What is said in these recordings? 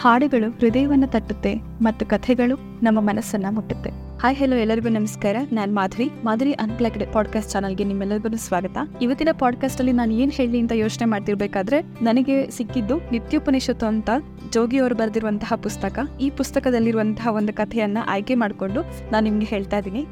ಹಾಡುಗಳು ಹೃದಯವನ್ನು ತಟ್ಟುತ್ತೆ ಮತ್ತು ಕಥೆಗಳು ನಮ್ಮ ಮನಸ್ಸನ್ನ ಮುಟ್ಟುತ್ತೆ. ಹಾಯ್ ಹಲೋ ಎಲ್ಲರಿಗೂ ನಮಸ್ಕಾರ. ನಾನು ಮಾಧುರಿ. ಮಾಧುರಿ ಅನ್ಪ್ಲಗ್ಡ್ ಪಾಡ್ಕಾಸ್ಟ್ ಚಾನಲ್ಗೆ ನಿಮ್ಮೆಲ್ಲರಿಗೂ ಸ್ವಾಗತ. ಇವತ್ತಿನ ಪಾಡ್ಕಾಸ್ಟ್ ಅಲ್ಲಿ ನಾನು ಏನ್ ಹೇಳಿ ಅಂತ ಯೋಚನೆ ಮಾಡ್ತಿರ್ಬೇಕಾದ್ರೆ, ನನಗೆ ಸಿಕ್ಕಿದ್ದು ನಿತ್ಯೋಪನಿಷತ್ತು ಅಂತ ಜೋಗಿಯವರು ಬರೆದಿರುವಂತಹ ಪುಸ್ತಕ. ಈ ಪುಸ್ತಕದಲ್ಲಿರುವಂತಹ ಒಂದು ಕಥೆಯನ್ನ ಆಯ್ಕೆ ಮಾಡಿಕೊಂಡು ನಾನು ನಿಮ್ಗೆ ಹೇಳ್ತಾ ಇದ್ದೀನಿ.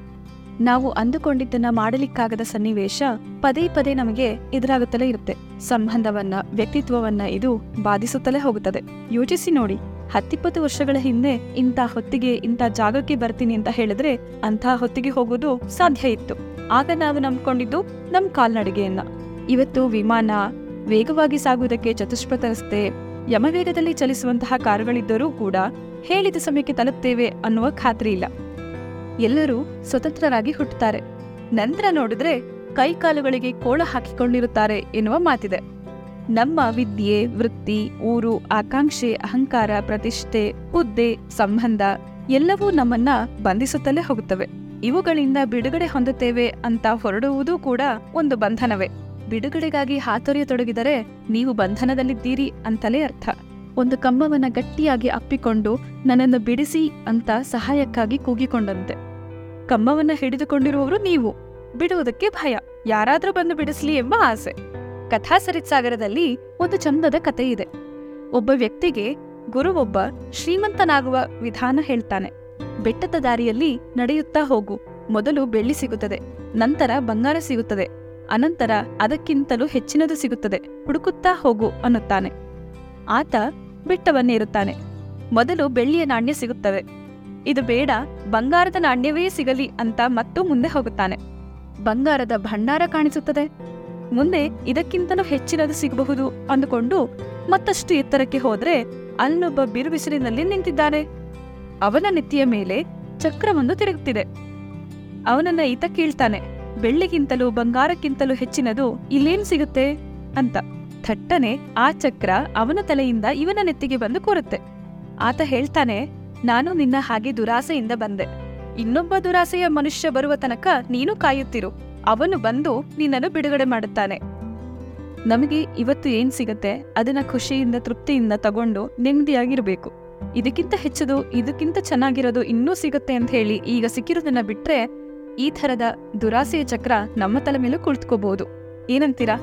ನಾವು ಅಂದುಕೊಂಡಿದ್ದನ್ನ ಮಾಡಲಿಕ್ಕಾಗದ ಸನ್ನಿವೇಶ ಪದೇ ಪದೇ ನಮಗೆ ಎದುರಾಗುತ್ತಲೇ ಇರುತ್ತೆ. ಸಂಬಂಧವನ್ನ, ವ್ಯಕ್ತಿತ್ವವನ್ನ ಇದು ಬಾಧಿಸುತ್ತಲೇ ಹೋಗುತ್ತದೆ. ಯೋಚಿಸಿ ನೋಡಿ. ಹತ್ತಿಪ್ಪತ್ತು ವರ್ಷಗಳ ಹಿಂದೆ ಇಂಥ ಹೊತ್ತಿಗೆ, ಇಂಥ ಜಾಗಕ್ಕೆ ಬರ್ತೀನಿ ಅಂತ ಹೇಳಿದ್ರೆ ಅಂಥ ಹೊತ್ತಿಗೆ ಹೋಗೋದು ಸಾಧ್ಯ ಇತ್ತು. ಆಗ ನಾವು ನಂಬ್ಕೊಂಡಿದ್ದು ನಮ್ ಕಾಲ್ನಡಿಗೆಯನ್ನ. ಇವತ್ತು ವಿಮಾನ, ವೇಗವಾಗಿ ಸಾಗುವುದಕ್ಕೆ ಚತುಷ್ಪಥ ರಸ್ತೆ ಯಮವೇಗದಲ್ಲಿ ಚಲಿಸುವಂತಹ ಕಾರುಗಳಿದ್ದರೂ ಕೂಡ ಹೇಳಿದ ಸಮಯಕ್ಕೆ ತಲುಪ್ತೇವೆ ಅನ್ನುವ ಖಾತ್ರಿ ಇಲ್ಲ. ಎಲ್ಲರೂ ಸ್ವತಂತ್ರರಾಗಿ ಹುಟ್ಟುತ್ತಾರೆ. ನಂತರ ನೋಡಿದ್ರೆ ಕೈಕಾಲುಗಳಿಗೆ ಕೋಳ ಹಾಕಿಕೊಂಡಿರುತ್ತಾರೆ ಎನ್ನುವ ಮಾತಿದೆ. ನಮ್ಮ ವಿದ್ಯೆ, ವೃತ್ತಿ, ಊರು, ಆಕಾಂಕ್ಷೆ, ಅಹಂಕಾರ, ಪ್ರತಿಷ್ಠೆ, ಹುದ್ದೆ, ಸಂಬಂಧ ಎಲ್ಲವೂ ನಮ್ಮನ್ನ ಬಂಧಿಸುತ್ತಲೇ ಹೋಗುತ್ತವೆ. ಇವುಗಳಿಂದ ಬಿಡುಗಡೆ ಹೊಂದುತ್ತೇವೆ ಅಂತ ಹೊರಡುವುದೂ ಕೂಡ ಒಂದು ಬಂಧನವೇ. ಬಿಡುಗಡೆಗಾಗಿ ಹಾತೊರೆಯತೊಡಗಿದರೆ ನೀವು ಬಂಧನದಲ್ಲಿದ್ದೀರಿ ಅಂತಲೇ ಅರ್ಥ. ಒಂದು ಕಂಬವನ್ನ ಗಟ್ಟಿಯಾಗಿ ಅಪ್ಪಿಕೊಂಡು ನನ್ನನ್ನು ಬಿಡಿಸಿ ಅಂತ ಸಹಾಯಕ್ಕಾಗಿ ಕೂಗಿಕೊಂಡಂತೆ. ಕಂಬವನ್ನ ಹಿಡಿದುಕೊಂಡಿರುವವರು ನೀವು. ಬಿಡುವುದಕ್ಕೆ ಭಯ. ಯಾರಾದ್ರೂ ಬಂದು ಬಿಡಿಸ್ಲಿ ಎಂಬ ಆಸೆ. ಕಥಾ ಸರಿತ್ಸಾಗರದಲ್ಲಿ ಒಂದು ಚಂದದ ಕತೆ ಇದೆ. ಒಬ್ಬ ವ್ಯಕ್ತಿಗೆ ಗುರುವೊಬ್ಬ ಶ್ರೀಮಂತನಾಗುವ ವಿಧಾನ ಹೇಳ್ತಾನೆ. ಬೆಟ್ಟದ ದಾರಿಯಲ್ಲಿ ನಡೆಯುತ್ತಾ ಹೋಗು. ಮೊದಲು ಬೆಳ್ಳಿ ಸಿಗುತ್ತದೆ. ನಂತರ ಬಂಗಾರ ಸಿಗುತ್ತದೆ. ಅನಂತರ ಅದಕ್ಕಿಂತಲೂ ಹೆಚ್ಚಿನದು ಸಿಗುತ್ತದೆ. ಹುಡುಕುತ್ತಾ ಹೋಗು ಅನ್ನುತ್ತಾನೆ. ಆತ ಬೆಟ್ಟವನ್ನೇರುತ್ತಾನೆ. ಮೊದಲು ಬೆಳ್ಳಿಯ ನಾಣ್ಯ ಸಿಗುತ್ತವೆ. ಇದು ಬೇಡ, ಬಂಗಾರದ ನಾಣ್ಯವೇ ಸಿಗಲಿ ಅಂತ ಮತ್ತೂ ಮುಂದೆ ಹೋಗುತ್ತಾನೆ. ಬಂಗಾರದ ಭಂಡಾರ ಕಾಣಿಸುತ್ತದೆ. ಮುಂದೆ ಇದಕ್ಕಿಂತಲೂ ಹೆಚ್ಚಿನದು ಸಿಗಬಹುದು ಅಂದುಕೊಂಡು ಮತ್ತಷ್ಟು ಎತ್ತರಕ್ಕೆ ಹೋದ್ರೆ ಅಲ್ಲೊಬ್ಬ ಬಿರುಬಿಸಿಲಿನಲ್ಲಿ ನಿಂತಿದ್ದಾನೆ. ಅವನ ನೆತ್ತಿಯ ಮೇಲೆ ಚಕ್ರವೊಂದು ತಿರುಗುತ್ತಿದೆ. ಅವನನ್ನ ಈತ ಕೇಳ್ತಾನೆ, ಬೆಳ್ಳಿಗಿಂತಲೂ ಬಂಗಾರಕ್ಕಿಂತಲೂ ಹೆಚ್ಚಿನದು ಇಲ್ಲೇನು ಸಿಗುತ್ತೆ ಅಂತ. ಥಟ್ಟನೆ ಆ ಚಕ್ರ ಅವನ ತಲೆಯಿಂದ ಇವನ ನೆತ್ತಿಗೆ ಬಂದು ಕೂರುತ್ತೆ. ಆತ ಹೇಳ್ತಾನೆ ನಾನು ನಿನ್ನ ಹಾಗೆ ದುರಾಸೆಯಿಂದ ಬಂದೆ. ಇನ್ನೊಬ್ಬ ದುರಾಸೆಯ ಮನುಷ್ಯ ಬರುವ ತನಕ ನೀನು ಕಾಯುತ್ತಿರು. ಅವನು ಬಂದು ನಿನ್ನನ್ನು ಬಿಡುಗಡೆ ಮಾಡುತ್ತಾನೆ. ನಮಗೆ ಇವತ್ತು ಏನ್ ಸಿಗತ್ತೆ? ಅದನ್ನ ಖುಷಿಯಿಂದ, ತೃಪ್ತಿಯಿಂದ ತಗೊಂಡು ನೆಮ್ಮದಿಯಾಗಿರ್ಬೇಕು. ಇದಕ್ಕಿಂತ ಹೆಚ್ಚದು, ಇದಕ್ಕಿಂತ ಚೆನ್ನಾಗಿರೋದು ಇನ್ನೂ ಸಿಗುತ್ತೆ ಅಂತ ಹೇಳಿ ಈಗ ಸಿಕ್ಕಿರೋದನ್ನ ಬಿಟ್ರೆ ಈ ಥರದ ದುರಾಸೆಯ ಚಕ್ರ ನಮ್ಮ ತಲೆ ಮೇಲೆ ಕುಳಿತುಕೋಬಹುದು. ಏನಂತೀರಾ?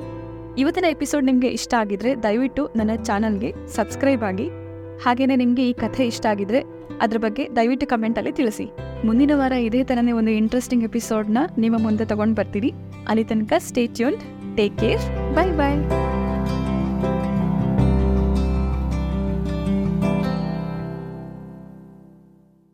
ಇವತ್ತಿನ ಎಪಿಸೋಡ್ ನಿಮಗೆ ಇಷ್ಟ ಆಗಿದ್ರೆ ದಯವಿಟ್ಟು ನನ್ನ ಚಾನಲ್ಗೆ ಸಬ್ಸ್ಕ್ರೈಬ್ ಆಗಿ ಹಾಗೇನೆ ನಿಮಗೆ ಈ ಕಥೆ ಇಷ್ಟ ಆಗಿದ್ರೆ ಅದ್ರ ಬಗ್ಗೆ ದಯವಿಟ್ಟು ಕಮೆಂಟಲ್ಲಿ ತಿಳಿಸಿ. ಮುಂದಿನ ವಾರ ಇದೇ ಥರನೇ ಒಂದು ಇಂಟ್ರೆಸ್ಟಿಂಗ್ ಎಪಿಸೋಡ್ನ ನಿಮ್ಮ ಮುಂದೆ ತಗೊಂಡು ಬರ್ತೀರಿ ಅಲ್ಲಿ ತನಕ stay tune take care bye bye